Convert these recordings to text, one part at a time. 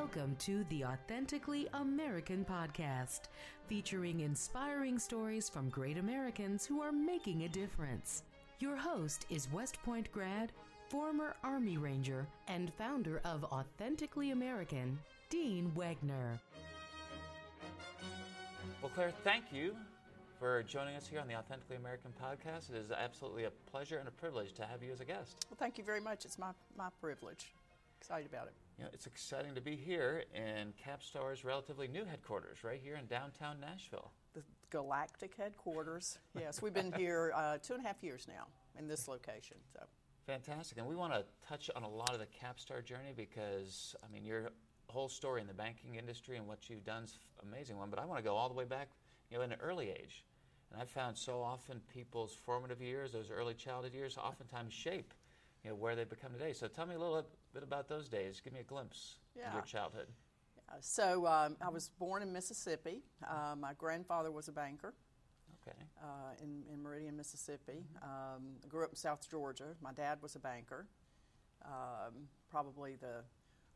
Welcome to the Authentically American podcast, featuring inspiring stories from great Americans who are making a difference. Your host is West Point grad, former Army Ranger, and founder of Authentically American, Dean Wegner. Well, Claire, thank you for joining us here on the Authentically American podcast. It is absolutely a pleasure and a privilege to have you as a guest. Well, thank you very much. It's my, my privilege. Excited about it. You know, it's exciting to be here in Capstar's relatively new headquarters, right here in downtown Nashville. The Galactic headquarters. Yes, we've been here uh, two and a half years now in this location. So fantastic, and we want to touch on a lot of the Capstar journey because I mean your whole story in the banking industry and what you've done is amazing one. But I want to go all the way back, you know, in an early age, and I've found so often people's formative years, those early childhood years, oftentimes shape you know, where they become today. So tell me a little bit about those days. Give me a glimpse yeah. of your childhood. Yeah. So um, I was born in Mississippi. Uh, my grandfather was a banker. Okay. Uh, in, in Meridian, Mississippi. Um, I grew up in South Georgia. My dad was a banker. Um, probably the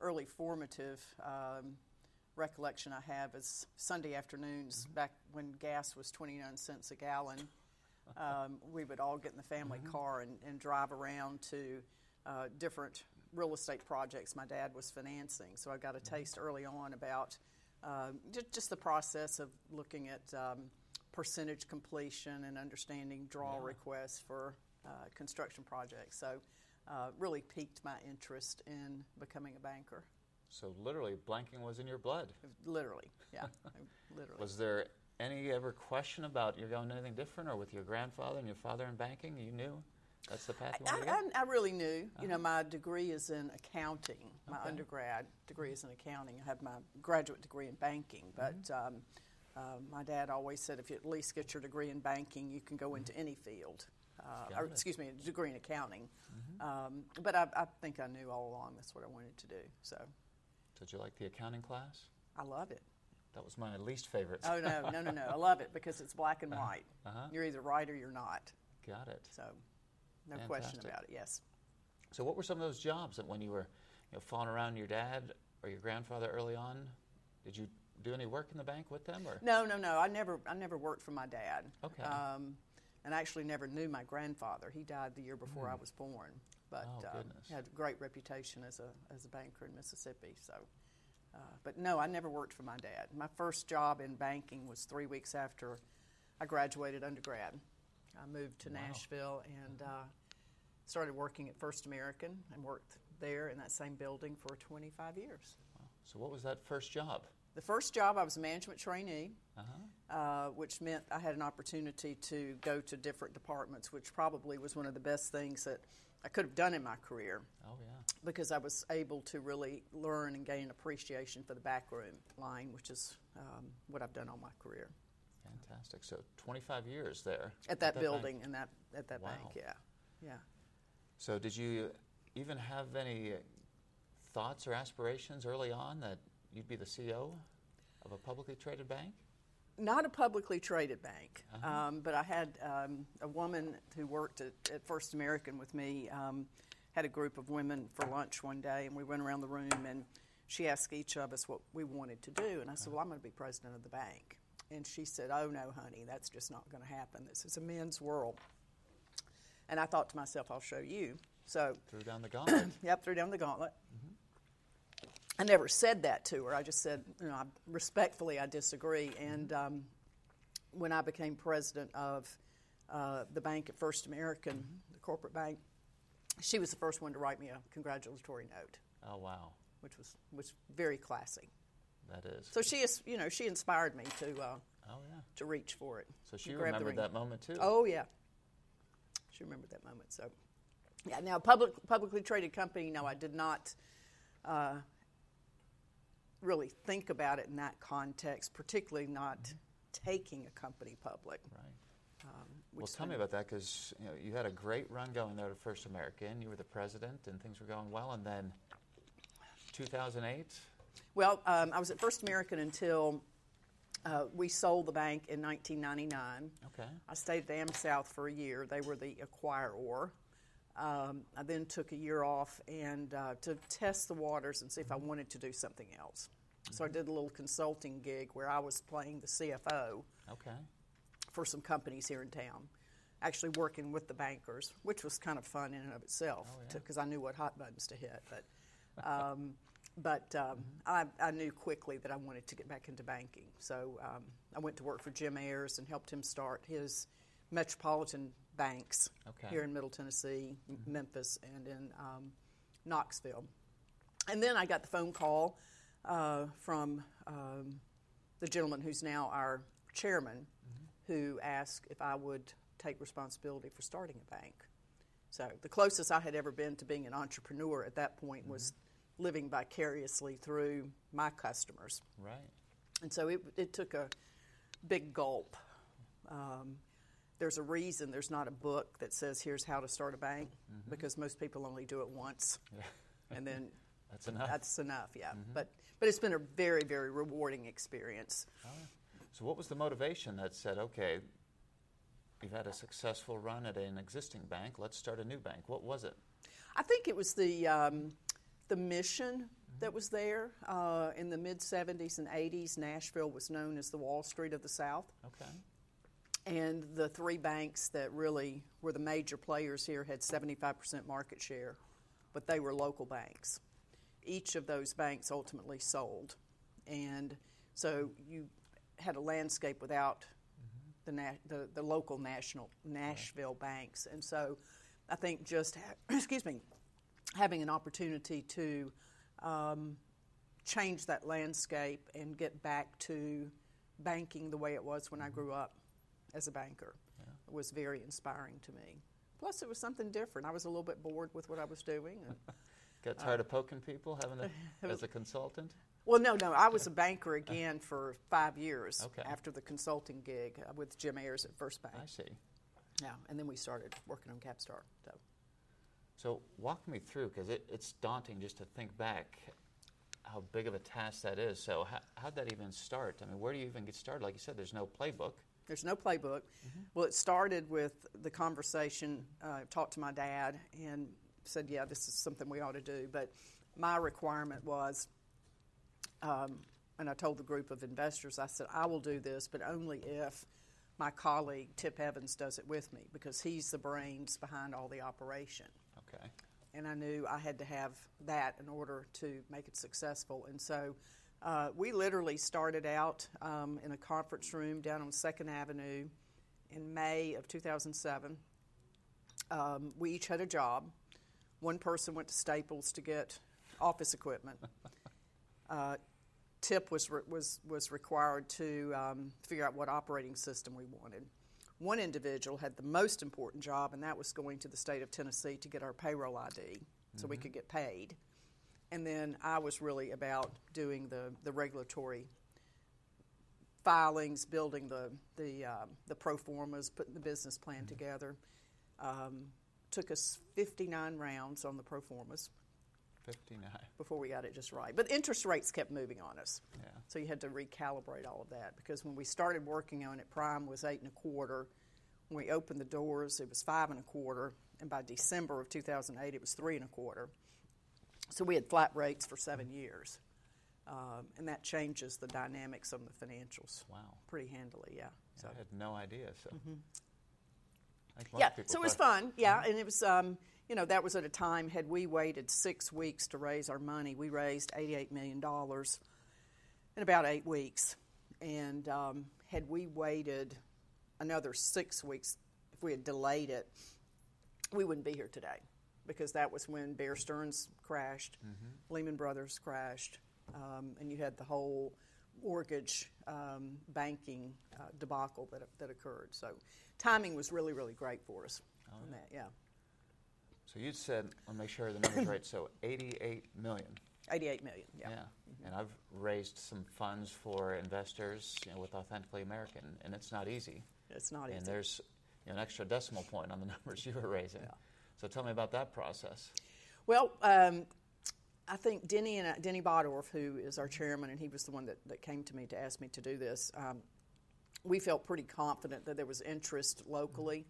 early formative um, recollection I have is Sunday afternoons mm-hmm. back when gas was 29 cents a gallon um, we would all get in the family mm-hmm. car and, and, drive around to uh, different real estate projects my dad was financing. So I got a mm-hmm. taste early on about uh, just, just, the process of looking at um, percentage completion and understanding draw yeah. requests for uh, construction projects. So uh, really piqued my interest in becoming a banker. So literally, banking was in your blood. Literally, yeah, literally. Was there any ever question about you're going anything different, or with your grandfather and your father in banking? You knew that's the path I, to I, I really knew. Uh-huh. You know, my degree is in accounting. My okay. undergrad degree is in accounting. I have my graduate degree in banking, but. Mm-hmm. Um, uh, my dad always said if you at least get your degree in banking, you can go into mm-hmm. any field. Uh, or, excuse me, a degree in accounting. Mm-hmm. Um, but I, I, think I knew all along that's what I wanted to do. So. Did you like the accounting class? I love it. That was my least favorite. Oh no, no, no, no! I love it because it's black and uh-huh. white. Uh-huh. You're either right or you're not. Got it. So, no Fantastic. question about it. Yes. So, what were some of those jobs that when you were, you know, following around your dad or your grandfather early on? Did you do any work in the bank with them, or no, no, no? I never, I never worked for my dad. Okay. Um, and I actually never knew my grandfather. He died the year before mm. I was born. But oh, um, had a great reputation as a as a banker in Mississippi. So uh, but no, I never worked for my dad. My first job in banking was three weeks after I graduated undergrad. I moved to wow. Nashville and uh, started working at First American and worked there in that same building for 25 years. Wow. So, what was that first job? The first job, I was a management trainee, uh-huh. uh, which meant I had an opportunity to go to different departments, which probably was one of the best things that I could have done in my career. Oh, yeah. Because I was able to really learn and gain appreciation for the backroom line, which is um, what I've done all my career. Fantastic. So 25 years there. At that, at that building and that at that wow. bank, yeah. Yeah. So did you even have any thoughts or aspirations early on that you'd be the CEO of a publicly traded bank? not a publicly traded bank, uh-huh. um, but I had um, a woman who worked at, at First American with me. Um, had a group of women for lunch one day, and we went around the room, and she asked each of us what we wanted to do, and I said, "Well, I'm going to be president of the bank." And she said, "Oh no, honey, that's just not going to happen. This is a men's world." And I thought to myself, "I'll show you." So threw down the gauntlet. yep, threw down the gauntlet. Mm-hmm. I never said that to her. I just said, you know, I, respectfully, I disagree. And um, when I became president of uh, the bank at First American, the corporate bank, she was the first one to write me a congratulatory note. Oh wow! Which was was very classy. That is. So she is, you know, she inspired me to. Uh, oh yeah. To reach for it. So she remembered that moment too. Oh yeah. She remembered that moment. So, yeah. Now, public publicly traded company. No, I did not. Uh, really think about it in that context, particularly not mm-hmm. taking a company public. Right. Um, well, tell me about that because you, know, you had a great run going there to First American. You were the president, and things were going well. And then 2008. Well, um, I was at First American until uh, we sold the bank in 1999. Okay. I stayed at AmSouth for a year. They were the acquirer. Um, I then took a year off and uh, to test the waters and see if I wanted to do something else. So I did a little consulting gig where I was playing the CFO Okay. for some companies here in town, actually working with the bankers, which was kind of fun in and of itself Oh, yeah. because I knew what hot buttons to hit. But, um, but um, I, I knew quickly that I wanted to get back into banking. So um, I went to work for Jim Ayers and helped him start his metropolitan banks Okay. here in Middle Tennessee, M- Memphis, and in um, Knoxville. And then I got the phone call uh, from um, the gentleman who's now our chairman, who asked if I would take responsibility for starting a bank. So the closest I had ever been to being an entrepreneur at that point was living vicariously through my customers. Right. And so it, it took a big gulp. Um, there's a reason there's not a book that says here's how to start a bank because most people only do it once, and then That's enough. that's enough. Yeah, but but it's been a very very rewarding experience. So, what was the motivation that said, okay, you've had a successful run at an existing bank, let's start a new bank? What was it? I think it was the um, the mission that was there uh, in the mid '70s and '80s. Nashville was known as the Wall Street of the South. Okay. And the three banks that really were the major players here had 75% market share, but they were local banks. Each of those banks ultimately sold. And so you had a landscape without the, na- the, the local national Nashville banks. And so I think just, ha- excuse me, having an opportunity to um, change that landscape and get back to banking the way it was when I grew up as a banker was very inspiring to me. Plus, it was something different. I was a little bit bored with what I was doing. And, Got tired of poking people having a, as a consultant? well, no, no, I was a banker again for five years Okay. after the consulting gig uh, with Jim Ayers at First Bank. I see. Yeah, and then we started working on Capstar. So. So, walk me through, because it, it's daunting just to think back how big of a task that is. So, how, how'd that even start? I mean, where do you even get started? Like you said, there's no playbook. There's no playbook. Well, it started with the conversation. Uh, I talked to my dad and said, "Yeah, this is something we ought to do." But my requirement was, um, and I told the group of investors, I said, "I will do this, but only if my colleague Tip Evans does it with me, because he's the brains behind all the operation." Okay. and I knew I had to have that in order to make it successful. And so uh, we literally started out um, in a conference room down on Second Avenue in May of 2007. Um, we each had a job. One person went to Staples to get office equipment. Uh, Tip was, re- was, was required to um, figure out what operating system we wanted. One individual had the most important job, and that was going to the state of Tennessee to get our payroll ID so we could get paid. And then I was really about doing the, the regulatory filings, building the, the, um, the pro formas, putting the business plan together. Um, took us 59 rounds on the pro formas 59. before we got it just right. But interest rates kept moving on us. Yeah. So you had to recalibrate all of that because when we started working on it, prime was eight and a quarter. When we opened the doors, it was five and a quarter, and by December of 2008, it was three and a quarter. So we had flat rates for seven years, um, and that changes the dynamics on the financials Wow. pretty handily. Yeah. So. I had no idea. So, most Yeah, so it was fun. Yeah, and it was, um, you know, that was at a time, had we waited six weeks to raise our money, we raised $88 million in about eight weeks. And um, had we waited another six weeks, if we had delayed it, we wouldn't be here today because that was when Bear Stearns crashed, Lehman Brothers crashed, um, and you had the whole mortgage um, banking uh, debacle that, that occurred. So timing was really, really great for us on that, yeah. So you said, let me make sure the number's right. So 88 million. 88 million, yeah. Yeah. And I've raised some funds for investors you know, with Authentically American, and it's not easy. It's not easy. and there's you know, an extra decimal point on the numbers you were raising. Yeah. So tell me about that process. Well, um, I think Denny and I, Denny Bottorff, who is our chairman, and he was the one that, that came to me to ask me to do this. Um, we felt pretty confident that there was interest locally.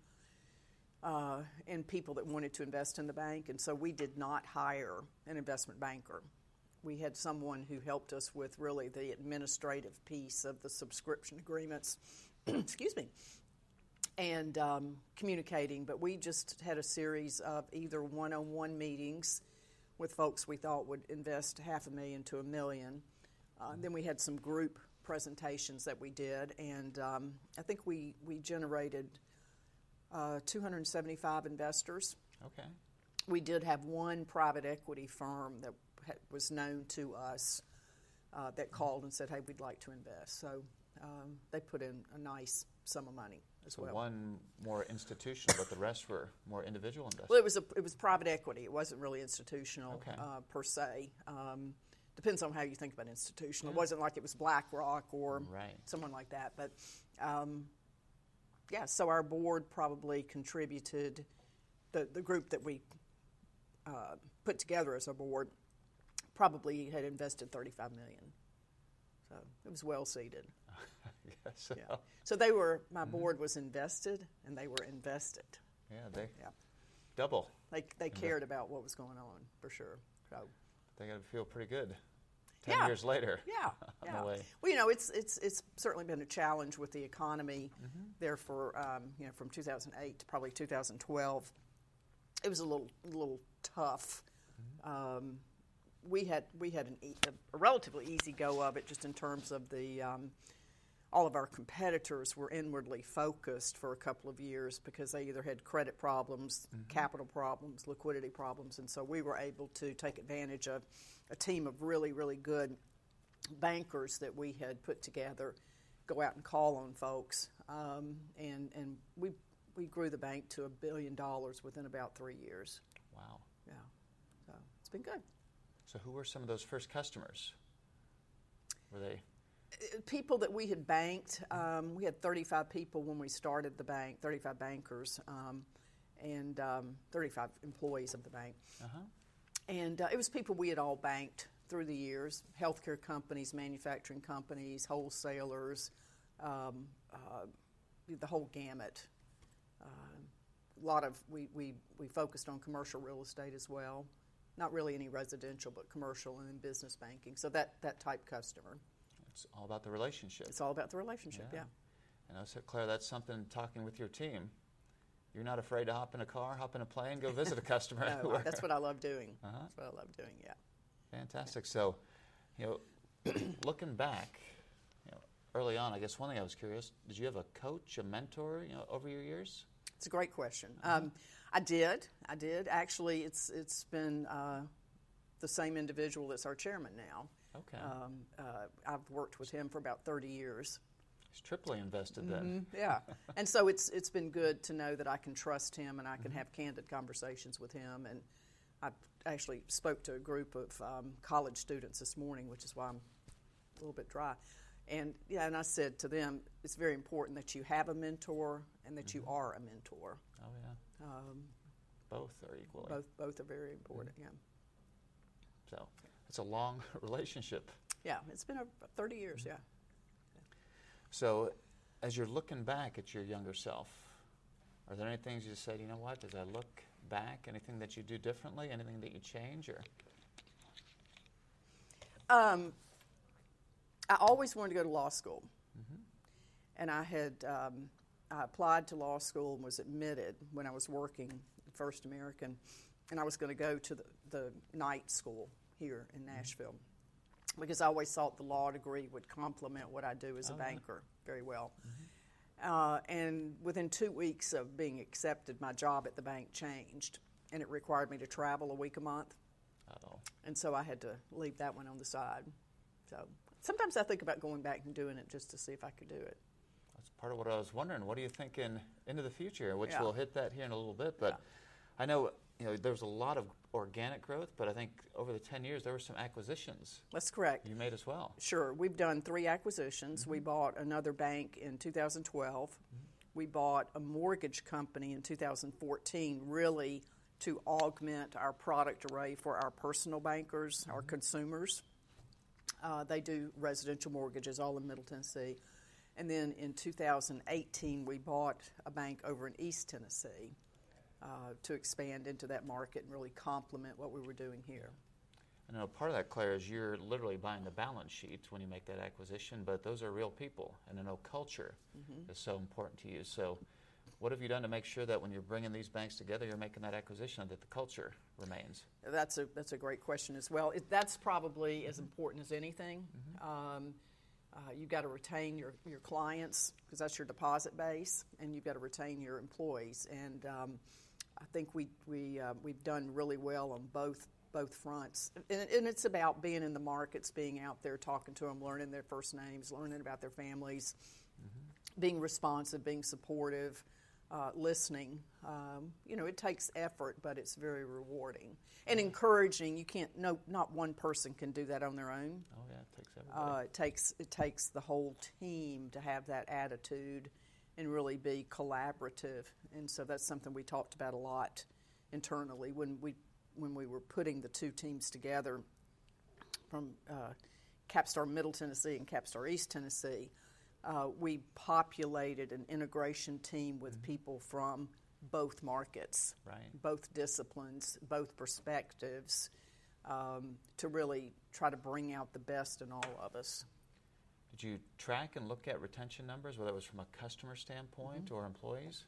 Uh, and people that wanted to invest in the bank, and so we did not hire an investment banker. We had someone who helped us with really the administrative piece of the subscription agreements. Excuse me. And um, communicating, but we just had a series of either one on one meetings with folks we thought would invest half a million to a million. Uh, then we had some group presentations that we did, and um, I think we, we generated uh, 275 investors. Okay. We did have one private equity firm that ha- was known to us uh, that called and said, "Hey, we'd like to invest." So um, they put in a nice sum of money as So well. one more institutional, but the rest were more individual investors. Well, it was a, it was private equity. It wasn't really institutional Okay. uh, per se. Um, depends on how you think about institutional. It wasn't like it was BlackRock or Right. someone like that. But um, yeah, so our board probably contributed the the group that we uh, put together as a board probably had invested thirty five million. So it was well seated. yes. Yeah. So they were my board was invested and they were invested. Yeah, they Yeah. double. They, they cared about what was going on for sure. So They got to feel pretty good. Ten Yeah. years later. yeah, yeah. Well, you know, it's it's it's certainly been a challenge with the economy Mm-hmm. there for um, you know from 2008 to probably 2012. It was a little little tough. Mm-hmm. Um, we had we had an e- a relatively easy go of it just in terms of the um, all of our competitors were inwardly focused for a couple of years because they either had credit problems, capital problems, liquidity problems, and so we were able to take advantage of a team of really, really good bankers that we had put together, go out and call on folks, um, and and we we grew the bank to a billion dollars within about three years. Wow. Yeah, so it's been good. So who were some of those first customers? Were they? People that we had banked, um, we had 35 people when we started the bank, 35 bankers, um, and um, 35 employees of the bank. Uh-huh. And uh, it was people we had all banked through the years healthcare companies, manufacturing companies, wholesalers, um, uh, the whole gamut. Uh, a lot of, we, we, we focused on commercial real estate as well. Not really any residential, but commercial and then business banking. So that, that type customer. It's all about the relationship. It's all about the relationship, yeah. And I said, Claire, that's something talking with your team. You're not afraid to hop in a car, hop in a plane, go visit a customer. No, that's what I love doing. Uh-huh. That's what I love doing. Yeah. Fantastic. So, you know, looking back, you know, early on, I guess one thing I was curious: did you have a coach, a mentor, you know, over your years? It's a great question. Um, I did. I did. Actually, it's it's been uh, the same individual that's our chairman now. Okay, Um, uh, I've worked with him for about 30 years. he's triply invested then. Yeah, and so it's it's been good to know that I can trust him and I can have candid conversations with him. And I actually spoke to a group of um, college students this morning, which is why I'm a little bit dry. And yeah, and I said to them, it's very important that you have a mentor and that you are a mentor. Oh yeah, Um, both are equally. both both are very important. Yeah, So it's a long relationship. yeah. It's been a 30 years. Yeah. So, as you're looking back at your younger self, are there any things you said, you know what, as I look back, anything that you do differently, anything that you change, or Um, I always wanted to go to law school, and I had um, I applied to law school and was admitted when I was working First American, and I was going to go to the, the night school here in Nashville because I always thought the law degree would complement what I do as a Oh, yeah. banker very well. Uh, and within two weeks of being accepted, my job at the bank changed, and it required me to travel a week a month. oh, And so I had to leave that one on the side. So sometimes I think about going back and doing it just to see if I could do it. that's part of what I was wondering. What are you thinking into the future? Which Yeah. we'll hit that here in a little bit. But I know you know there's a lot of organic growth, but I think over the 10 years there were some acquisitions That's correct. you made as well. Sure. We've done three acquisitions. We mm-hmm. bought another bank in 2012. Mm-hmm. We bought a mortgage company in 2014, really to augment our product array for our personal bankers, our mm-hmm. consumers. Uh, they do residential mortgages all in Middle Tennessee. And then in 2018, we bought a bank over in East Tennessee. Uh, to expand into that market and really complement what we were doing here. I know part of that, Claire, is you're literally buying the balance sheet when you make that acquisition, but those are real people, and I know culture Mm-hmm. is so important to you. So, what have you done to make sure that when you're bringing these banks together, you're making that acquisition that the culture remains? That's a that's a great question as well. It, that's probably as important as anything. Um, uh, you've got to retain your, your clients because that's your deposit base, and you've got to retain your employees. And um, I think we we uh, we've done really well on both both fronts. And, and it's about being in the markets, being out there, talking to them, learning their first names, learning about their families, being responsive, being supportive, uh, listening. Um, you know, it takes effort, but it's very rewarding and encouraging. You can't. No, not one person can do that on their own. Oh, yeah, it takes everybody. Uh, it takes it takes the whole team to have that attitude and really be collaborative. And so that's something we talked about a lot internally when we when we were putting the two teams together from uh, Capstar Middle Tennessee and Capstar East Tennessee. Uh, we populated an integration team with people from both markets, Right. both disciplines, both perspectives, um, to really try to bring out the best in all of us. Did you track and look at retention numbers, whether it was from a customer standpoint Mm-hmm. or employees?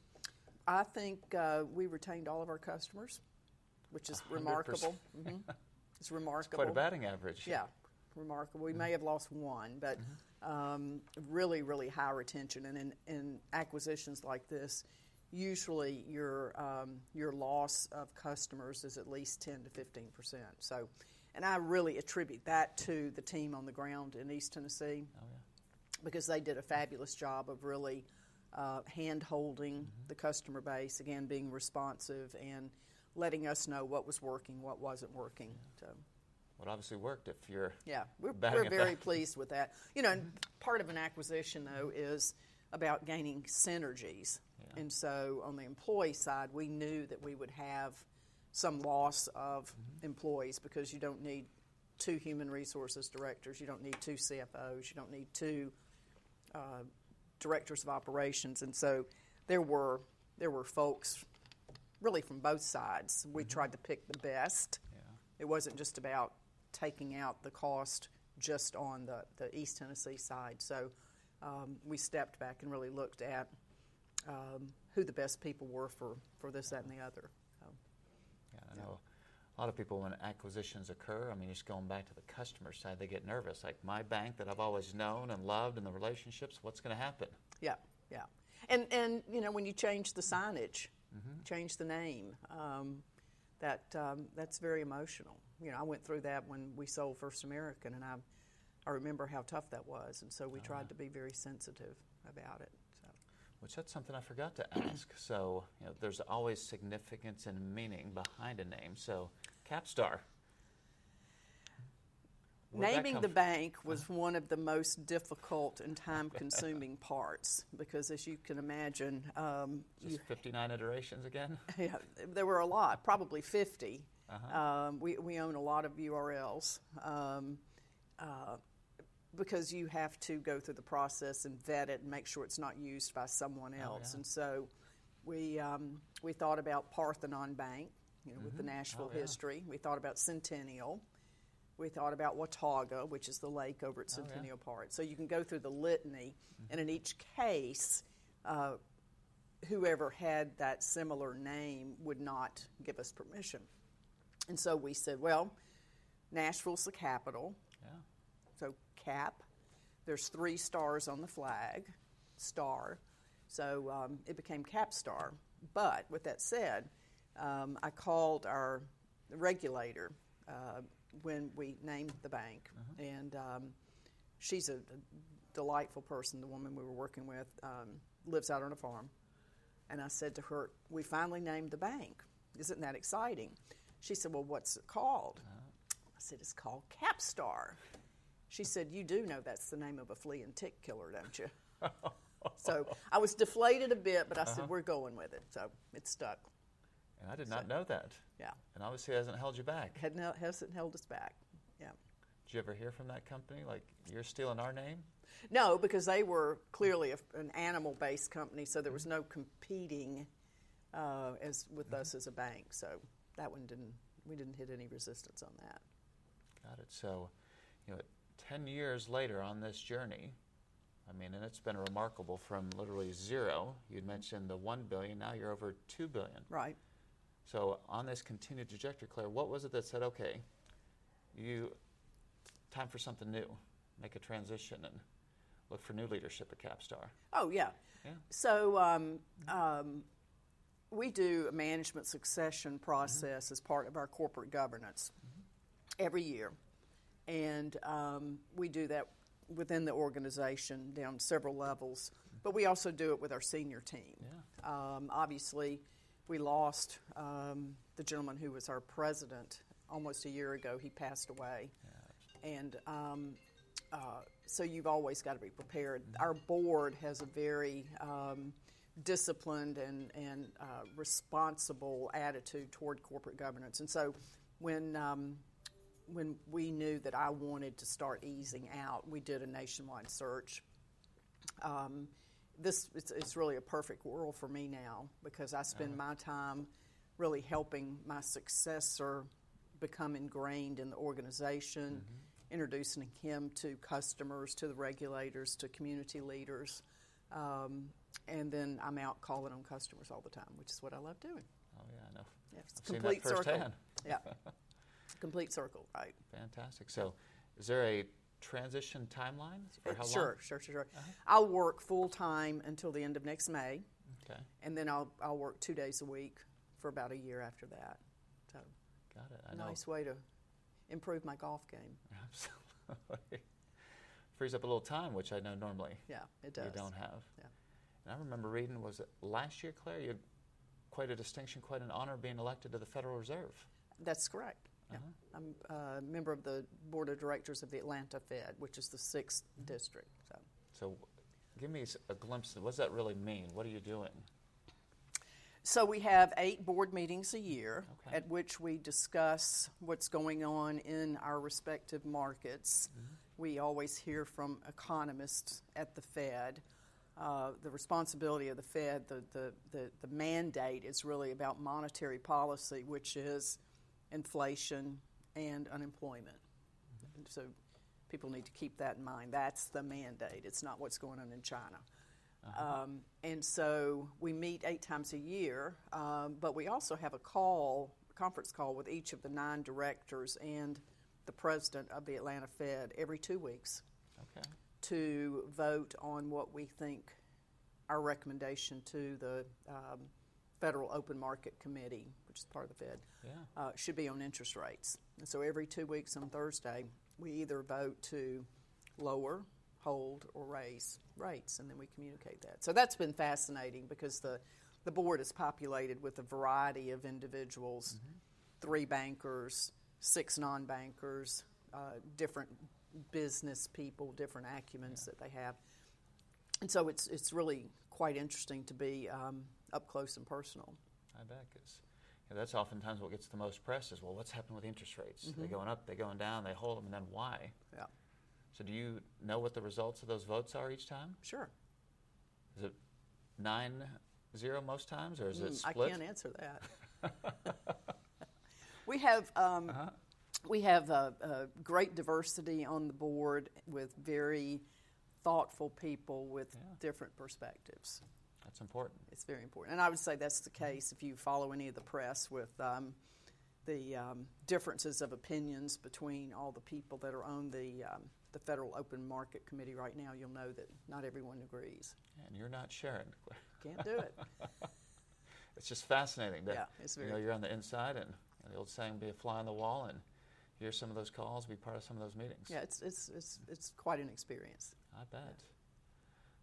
I think uh, we retained all of our customers, which is 100%. remarkable. hmm It's remarkable. Quite a batting average. Yeah, remarkable. We may have lost one, but um, really, really high retention. And in, in acquisitions like this, usually your um, your loss of customers is at least ten to fifteen percent. So, and I really attribute that to the team on the ground in East Tennessee Oh, yeah. Because they did a fabulous job of really uh, hand holding the customer base, again, being responsive and letting us know what was working, what wasn't working. So, Well, it obviously worked if you're. yeah, we're, we're very that. pleased with that. You know, and part of an acquisition, though, is about gaining synergies. Yeah. And so on the employee side, we knew that we would have some loss of Mm-hmm. employees because you don't need two human resources directors, you don't need two CFOs, you don't need two uh, directors of operations, and so there were there were folks really from both sides. We tried to pick the best. Yeah. It wasn't just about taking out the cost just on the, the East Tennessee side. So um, we stepped back and really looked at um, who the best people were for, for this, that, and the other. So, Yeah, I know a lot of people when acquisitions occur, I mean, just going back to the customer side, they get nervous. Like my bank that I've always known and loved and the relationships, what's going to happen? yeah, yeah. And, and, you know, when you change the signage, change the name, um, that, um, that's very emotional. You know, I went through that when we sold First American, and I, I remember how tough that was. And so we tried to be very sensitive about it. Which that's something I forgot to ask. So, you know, there's always significance and meaning behind a name. So, Capstar. Where'd Naming the bank was one of the most difficult and time consuming parts because, as you can imagine, um, you, Just 59 iterations again? yeah, there were a lot, probably 50. Uh-huh. Um, we, we own a lot of URLs um, uh, because you have to go through the process and vet it and make sure it's not used by someone else. Oh, yeah. And so we, um, we thought about Parthenon Bank, you know, with the Nashville Oh, yeah. history. We thought about Centennial. We thought about Watauga, which is the lake over at Oh, yeah. Mm-hmm. Centennial Park. So you can go through the litany, and in each case, uh, whoever had that similar name would not give us permission. And so we said, well, Nashville's the capital, Yeah. CAP. There's three stars on the flag, star. So um, it became Capstar. But with that said, um, I called our regulator uh, when we named the bank, and um, she's a, a delightful person. The woman we were working with um, lives out on a farm, and I said to her, "We finally named the bank. Isn't that exciting?" She said, "Well, what's it called?" I said, "It's called Capstar." She said, "You do know that's the name of a flea and tick killer, don't you?" so I was deflated a bit, but I said, uh-huh. "We're going with it." So it stuck. And I did not know that. Yeah, And obviously it hasn't held you back. Had no, hasn't held us back. Yeah. Did you ever hear from that company? Like, you're stealing our name? No, because they were clearly a, an animal-based company, so there was mm-hmm. no competing uh, as with mm-hmm. us as a bank. So that one didn't we didn't hit any resistance on that. Got it. So, you know, 10 years later on this journey, I mean, and it's been remarkable from literally zero. You'd mentioned the 1 billion, now you're over 2 billion. Right. So, on this continued trajectory, Claire, what was it that said, okay, you, time for something new, make a transition and look for new leadership at Capstar? Oh yeah. Yeah. So um, um, we do a management succession process as part of our corporate governance every year, and um, we do that within the organization down several levels. But we also do it with our senior team. Yeah. Um, obviously, we lost um, the gentleman who was our president almost a year ago. He passed away, yeah. and um, uh, so you've always got to be prepared. Our board has a very um, disciplined and, and uh, responsible attitude toward corporate governance, and so when um, when we knew that I wanted to start easing out, we did a nationwide search. Um, this it's, it's really a perfect world for me now because I spend my time really helping my successor become ingrained in the organization, introducing him to customers, to the regulators, to community leaders. Um, and then I'm out calling on customers all the time, which is what I love doing. Oh, yeah, I know. Yeah, it's I've complete circle. firsthand. Complete circle, right? Fantastic. So, is there a transition timeline for how sure, long? sure, sure, sure. Uh-huh. I'll work full time until the end of next May, Okay, and then I'll I'll work two days a week for about a year after that. So got it. I know. nice way to improve my golf game. Absolutely. Frees up a little time, which I know normally Yeah, it does. you don't have. Yeah. And I remember reading, was it last year, Claire? You had quite a distinction, quite an honor being elected to the Federal Reserve. That's correct. Yeah. Uh-huh. I'm a member of the board of directors of the Atlanta Fed, which is the 6th Mm-hmm. district. So. So, give me a glimpse. Of, what does that really mean? What are you doing? So we have eight board meetings a year Okay. at which we discuss what's going on in our respective markets. We always hear from economists at the Fed. Uh, the responsibility of the Fed, the, the, the, the mandate is really about monetary policy, which is inflation and unemployment. And so people need to keep that in mind. That's the mandate. It's not what's going on in China. Um, and so we meet eight times a year, um, but we also have a call, conference call with each of the nine directors and the president of the Atlanta Fed every two weeks Okay. to vote on what we think our recommendation to the um, Federal Open Market Committee, which is part of the Fed, Yeah. uh, should be on interest rates. And so every two weeks on Thursday, we either vote to lower, hold, or raise rates, and then we communicate that. So that's been fascinating because the, the board is populated with a variety of individuals three bankers, six non bankers, uh, different business people, different acumens that they have. And so it's, it's really quite interesting to be um, up close and personal. I bet because that's oftentimes what gets the most press is well, what's happening with interest rates? They're going up, they're going down, they hold them, and then why? Yeah, So, do you know what the results of those votes are each time? sure. Is it nine zero most times, or is it Mm, I can't answer that. we have um, Uh-huh. we have a, a great diversity on the board with very thoughtful people with Yeah. different perspectives. That's important. It's very important, and I would say that's the case if you follow any of the press with um, the um, differences of opinions between all the people that are on the um, the Federal Open Market Committee right now. You'll know that not everyone agrees. And you're not sharing. Can't do it. It's just fascinating that Yeah, it's very you know, you're on the inside, and the old saying, "Be a fly on the wall," and hear some of those calls, be part of some of those meetings. yeah, it's it's it's it's quite an experience. I bet.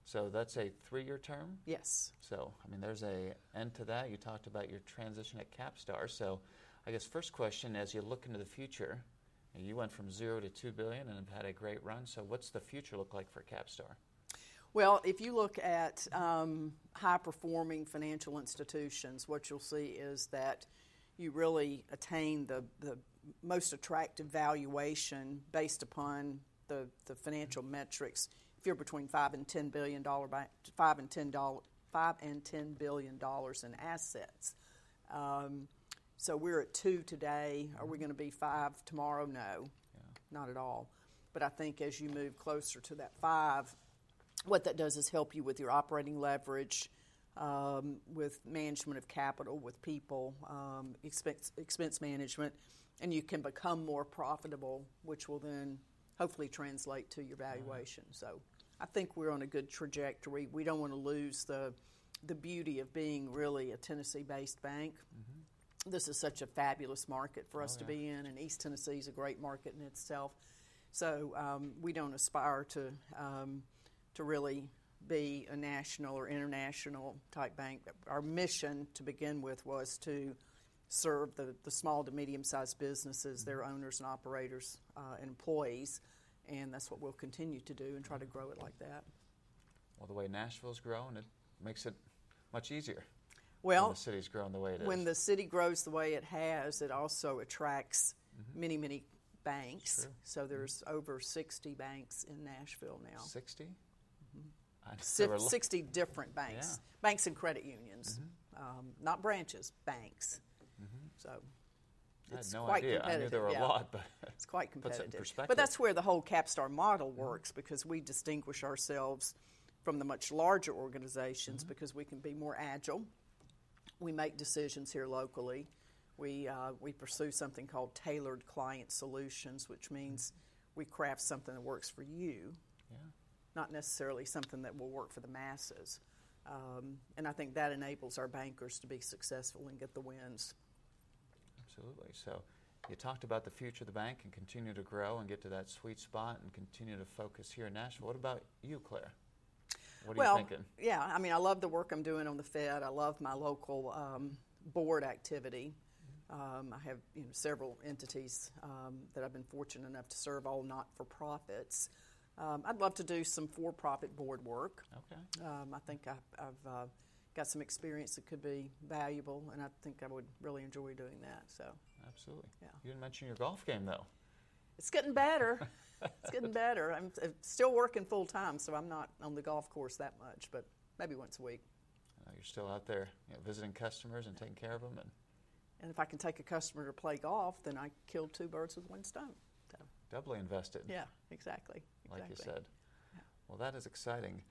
So that's a three-year term. Yes. So, I mean, there's a end to that. You talked about your transition at Capstar. So, I guess first question, as you look into the future, you went from zero to two billion and have had a great run. So, what's the future look like for Capstar? Well, if you look at um, high performing financial institutions, what you'll see is that you really attain the, the most attractive valuation based upon the, the financial metrics. If you're between five and ten billion dollar five and ten dollar, five and ten billion dollars in assets. Um, so we're at two today. Are we going to be five tomorrow? No, not at all. But I think as you move closer to that five, what that does is help you with your operating leverage, um, with management of capital, with people, um, expense, expense management, and you can become more profitable, which will then hopefully translate to your valuation. So I think we're on a good trajectory. We don't want to lose the the beauty of being really a Tennessee-based bank. This is such a fabulous market for us to be in, and East Tennessee is a great market in itself. So um, we don't aspire to um, to really be a national or international type bank. Our mission to begin with was to serve the, the small to medium sized businesses, their owners and operators uh, and employees, and that's what we'll continue to do and try to grow it like that. Well, the way Nashville's grown, it makes it much easier. Well, when the city's grown the way it is. when the city grows the way it has, it also attracts many, many banks. So there's over 60 banks in Nashville now. 60? I Si- never looked. 60 different banks, Yeah. Mm-hmm. banks and credit unions, um, not branches, banks. So I had it's no quite idea. I knew there were yeah. a lot, but It's quite puts it in competitive. But that's where the whole Capstar model works because we distinguish ourselves from the much larger organizations Mm-hmm. because we can be more agile. We make decisions here locally. We, uh, we pursue something called tailored client solutions, which means we craft something that works for you, yeah. not necessarily something that will work for the masses. Um, and I think that enables our bankers to be successful and get the wins. Absolutely. So you talked about the future of the bank and continue to grow and get to that sweet spot and continue to focus here in Nashville. What about you, Claire? What are well, you thinking? yeah, I mean, I love the work I'm doing on the Fed. I love my local um, board activity. Um, I have you know, several entities um, that I've been fortunate enough to serve, all not for profits. Um, I'd love to do some for profit board work. Okay. Um, I think I, I've uh, got some experience that could be valuable, and I think I would really enjoy doing that. So Absolutely. Yeah. You didn't mention your golf game, though. it's getting better. it's getting better. I'm uh, still working full time, so I'm not on the golf course that much, but maybe once a week. I know you're still out there you know, visiting customers and taking care of them. And And if I can take a customer to play golf, then I killed two birds with one stone. So, doubly invested, yeah, exactly. like you exactly. said. Well, that is exciting.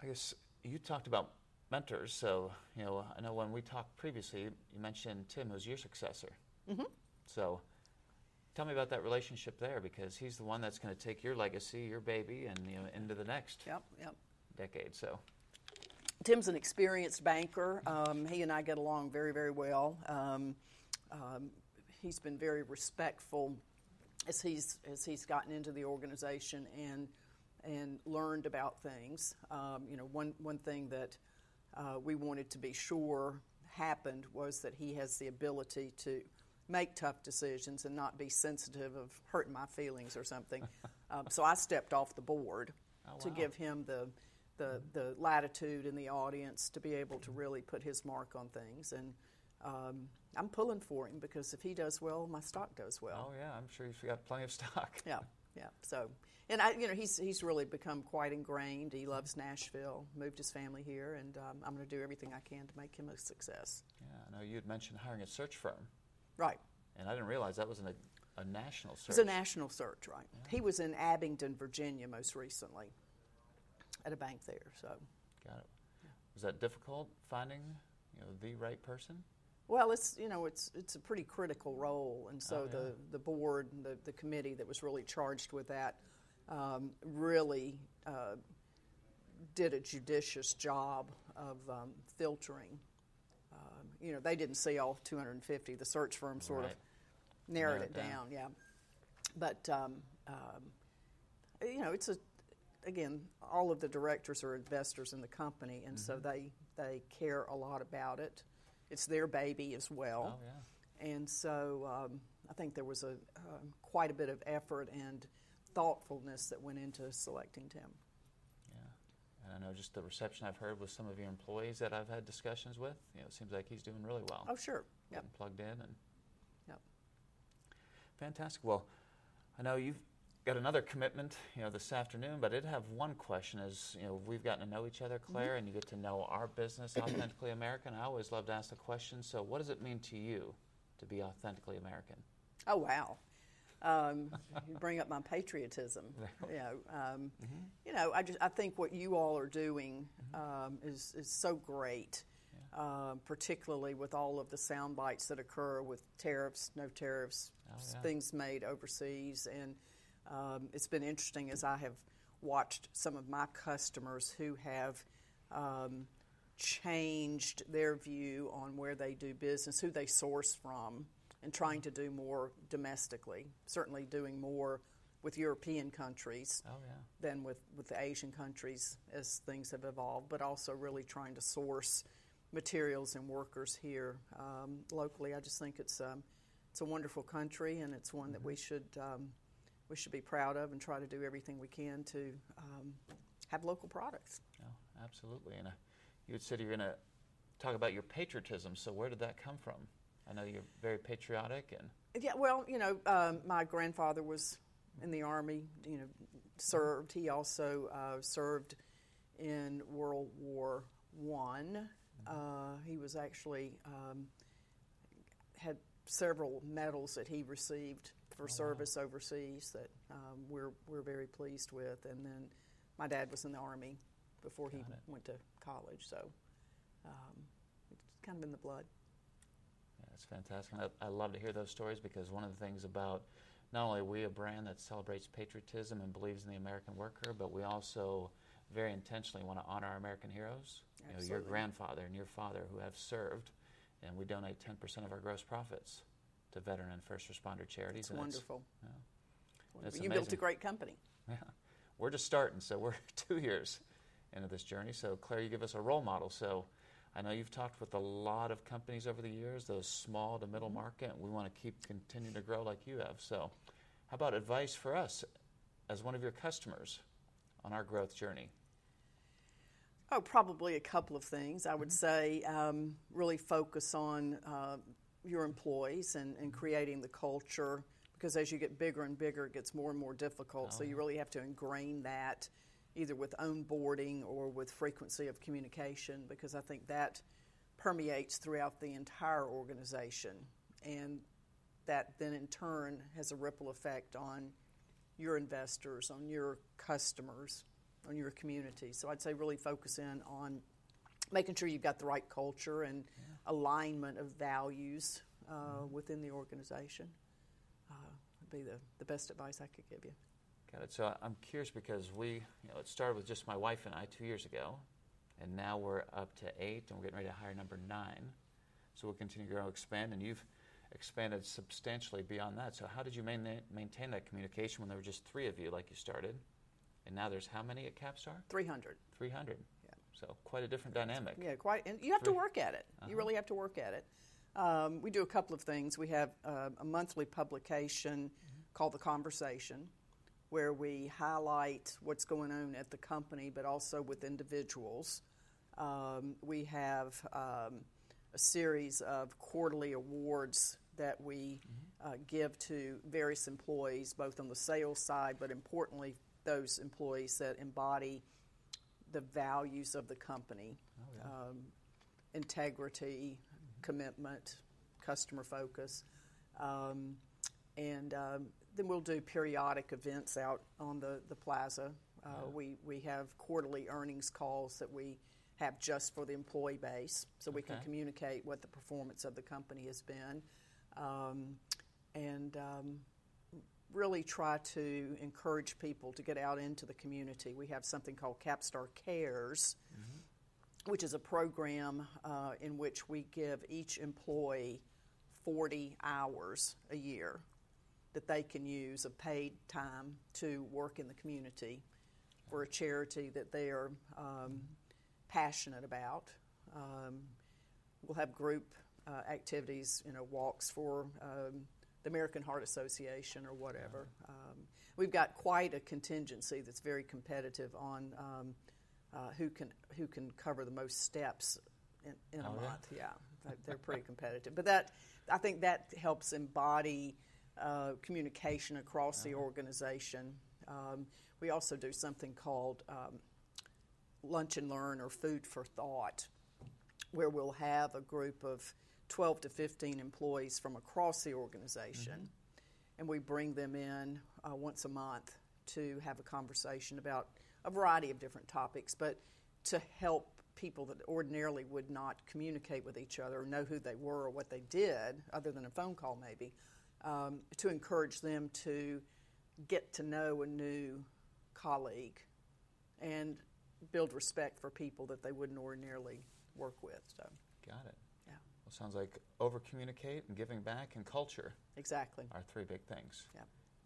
I guess you talked about mentors. So, you know, I know when we talked previously, you mentioned Tim, who's your successor. Mm-hmm. So, tell me about that relationship there because he's the one that's going to take your legacy, your baby, and you know, into the next Yep, yep. decade. So, Tim's an experienced banker. Um, he and I get along very, very well. Um, um, he's been very respectful as he's as he's gotten into the organization and and learned about things. Um, you know, one one thing that uh, we wanted to be sure happened was that he has the ability to make tough decisions and not be sensitive of hurting my feelings or something. um, so I stepped off the board Oh, to give him the, the the latitude in the audience to be able to really put his mark on things. And um, I'm pulling for him because if he does well, my stock does well. oh yeah, I'm sure you've got plenty of stock. Yeah, yeah. So, and I, you know, he's he's really become quite ingrained. He loves Nashville, moved his family here, and um, I'm going to do everything I can to make him a success. Yeah, I know you had mentioned hiring a search firm, Right. and I didn't realize that was an, a, a national search. It's a national search, right? He was in Abingdon, Virginia, most recently, at a bank there. So, Got it. Was that difficult finding, you know, the right person? Well, it's you know, it's it's a pretty critical role, and so Oh, yeah. the the board, and the the committee that was really charged with that, um, really. Uh, did a judicious job of um, filtering. Um, you know, they didn't see all 250. The search firm sort Right. of narrowed Narrowed it down. down. Yeah, but um, um, you know, it's a again, all of the directors are investors in the company, and Mm-hmm. so they they care a lot about it. It's their baby as well. Oh yeah. And so um, I think there was a um, quite a bit of effort and thoughtfulness that went into selecting Tim. Yeah. And I know just the reception I've heard with some of your employees that I've had discussions with, you know, it seems like he's doing really well. Oh, sure. Yep. Getting plugged in and Yep. fantastic. Well, I know you've got another commitment, you know, this afternoon, but I did have one question. Is you know, we've gotten to know each other, Claire, and you get to know our business, authentically American. I always love to ask the question. So, what does it mean to you to be authentically American? Oh wow. Um, you bring up my patriotism. You know, um, you know, I just I think what you all are doing um, is is so great, um, particularly with all of the sound bites that occur with tariffs, no tariffs, Oh, yeah. things made overseas, and um, it's been interesting as I have watched some of my customers who have. Um, changed their view on where they do business, who they source from, and trying to do more domestically. Certainly, doing more with European countries Oh yeah. than with, with the Asian countries as things have evolved, but also really trying to source materials and workers here um, locally. I just think it's um, it's a wonderful country, and it's one that we should um, we should be proud of and try to do everything we can to um, have local products. No, absolutely. And uh, you had said you're going to talk about your patriotism. So, where did that come from? I know you're very patriotic, and Yeah, well, you know, um, my grandfather was in the army. You know, served. He also uh, served in World War One. Uh, he was actually um, had several medals that he received for service overseas that um, we're we're very pleased with. And then my dad was in the army before he it. went to college, so um, it's kind of in the blood. Yeah, that's fantastic. I, I love to hear those stories because one of the things about not only are we a brand that celebrates patriotism and believes in the American worker, but we also very intentionally want to honor our American heroes. You know, your grandfather and your father who have served, and we donate 10% of our gross profits to veteran and first responder charities. It's wonderful. yeah. It's you built a great company. Yeah, we're just starting, so we're two years into this journey. So, Claire, you give us a role model. So, I know you've talked with a lot of companies over the years, those small to middle market. and We want to keep continuing to grow like you have. So, how about advice for us as one of your customers on our growth journey? Oh, probably a couple of things. I would say um, really focus on uh, your employees and, and creating the culture because as you get bigger and bigger, it gets more and more difficult. so you oh. really have to ingrain that either with onboarding or with frequency of communication because I think that permeates throughout the entire organization. And that then in turn has a ripple effect on your investors, on your customers, on your community. So I'd say really focus in on making sure you've got the right culture and alignment of values uh, within the organization. Uh, would be the, the best advice I could give you. Got it. So I'm curious because we, you know, it started with just my wife and I two years ago, and now we're up to eight, and we're getting ready to hire number nine. So we'll continue to grow, expand, and you've expanded substantially beyond that. So how did you main- maintain that communication when there were just three of you, like you started, and now there's how many at Capstar? 300. 300. Yeah. So quite a different dynamic. Yeah, quite. And you have to work at it. You really have to work at it. Um, we do a couple of things. We have uh, a monthly publication called The Conversation, where we highlight what's going on at the company, but also with individuals. Um, we have um, a series of quarterly awards that we uh, give to various employees, both on the sales side, but importantly, those employees that embody the values of the company um, integrity, commitment, customer focus. Um, and um, then we'll do periodic events out on the, the plaza. Uh, we, we have quarterly earnings calls that we have just for the employee base so we can communicate what the performance of the company has been. Um, and um, really try to encourage people to get out into the community. We have something called Capstar Cares, which is a program uh, in which we give each employee 40 hours a year that they can use of paid time to work in the community for a charity that they are um, passionate about. Um, we'll have group uh, activities, you know, walks for um, the American Heart Association or whatever. Um, we've got quite a contingency that's very competitive on um, uh, who can who can cover the most steps in, in a Oh, month. Yeah, They- they're pretty competitive. But that I think that helps embody uh, communication across the organization. Um, we also do something called um, lunch and learn or food for thought, where we'll have a group of 12 to 15 employees from across the organization, and we bring them in uh, once a month to have a conversation about a variety of different topics, but to help people that ordinarily would not communicate with each other or know who they were or what they did, other than a phone call maybe, um, to encourage them to get to know a new colleague and build respect for people that they wouldn't ordinarily work with. So, Got it. Yeah, Well, sounds like over communicate and giving back and culture exactly. are three big things. Yeah.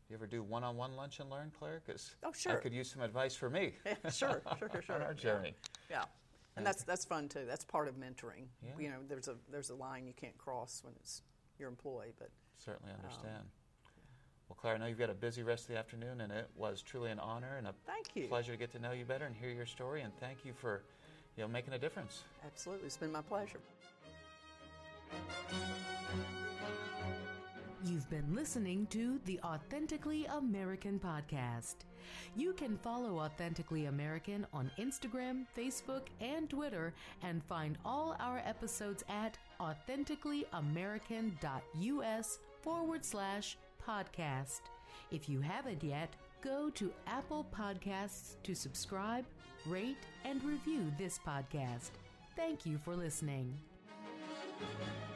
You ever do one on one lunch and learn, Claire? Because Oh, sure. I could use some advice for me Yeah, sure, sure, sure. on our journey. Yeah, and that's that's fun too. That's part of mentoring. Yeah. You know, there's a there's a line you can't cross when it's your employee, but Certainly Um, understand. well, Claire, I know you've got a busy rest of the afternoon, and it was truly an honor and a thank you. pleasure to get to know you better and hear your story. And thank you for, you know, making a difference. Absolutely, it's been my pleasure. You've been listening to the Authentically American podcast. You can follow Authentically American on Instagram, Facebook, and Twitter, and find all our episodes at authenticallyamerican.us forward slash podcast. If you haven't yet, go to Apple Podcasts to subscribe, rate, and review this podcast. Thank you for listening. Thank you.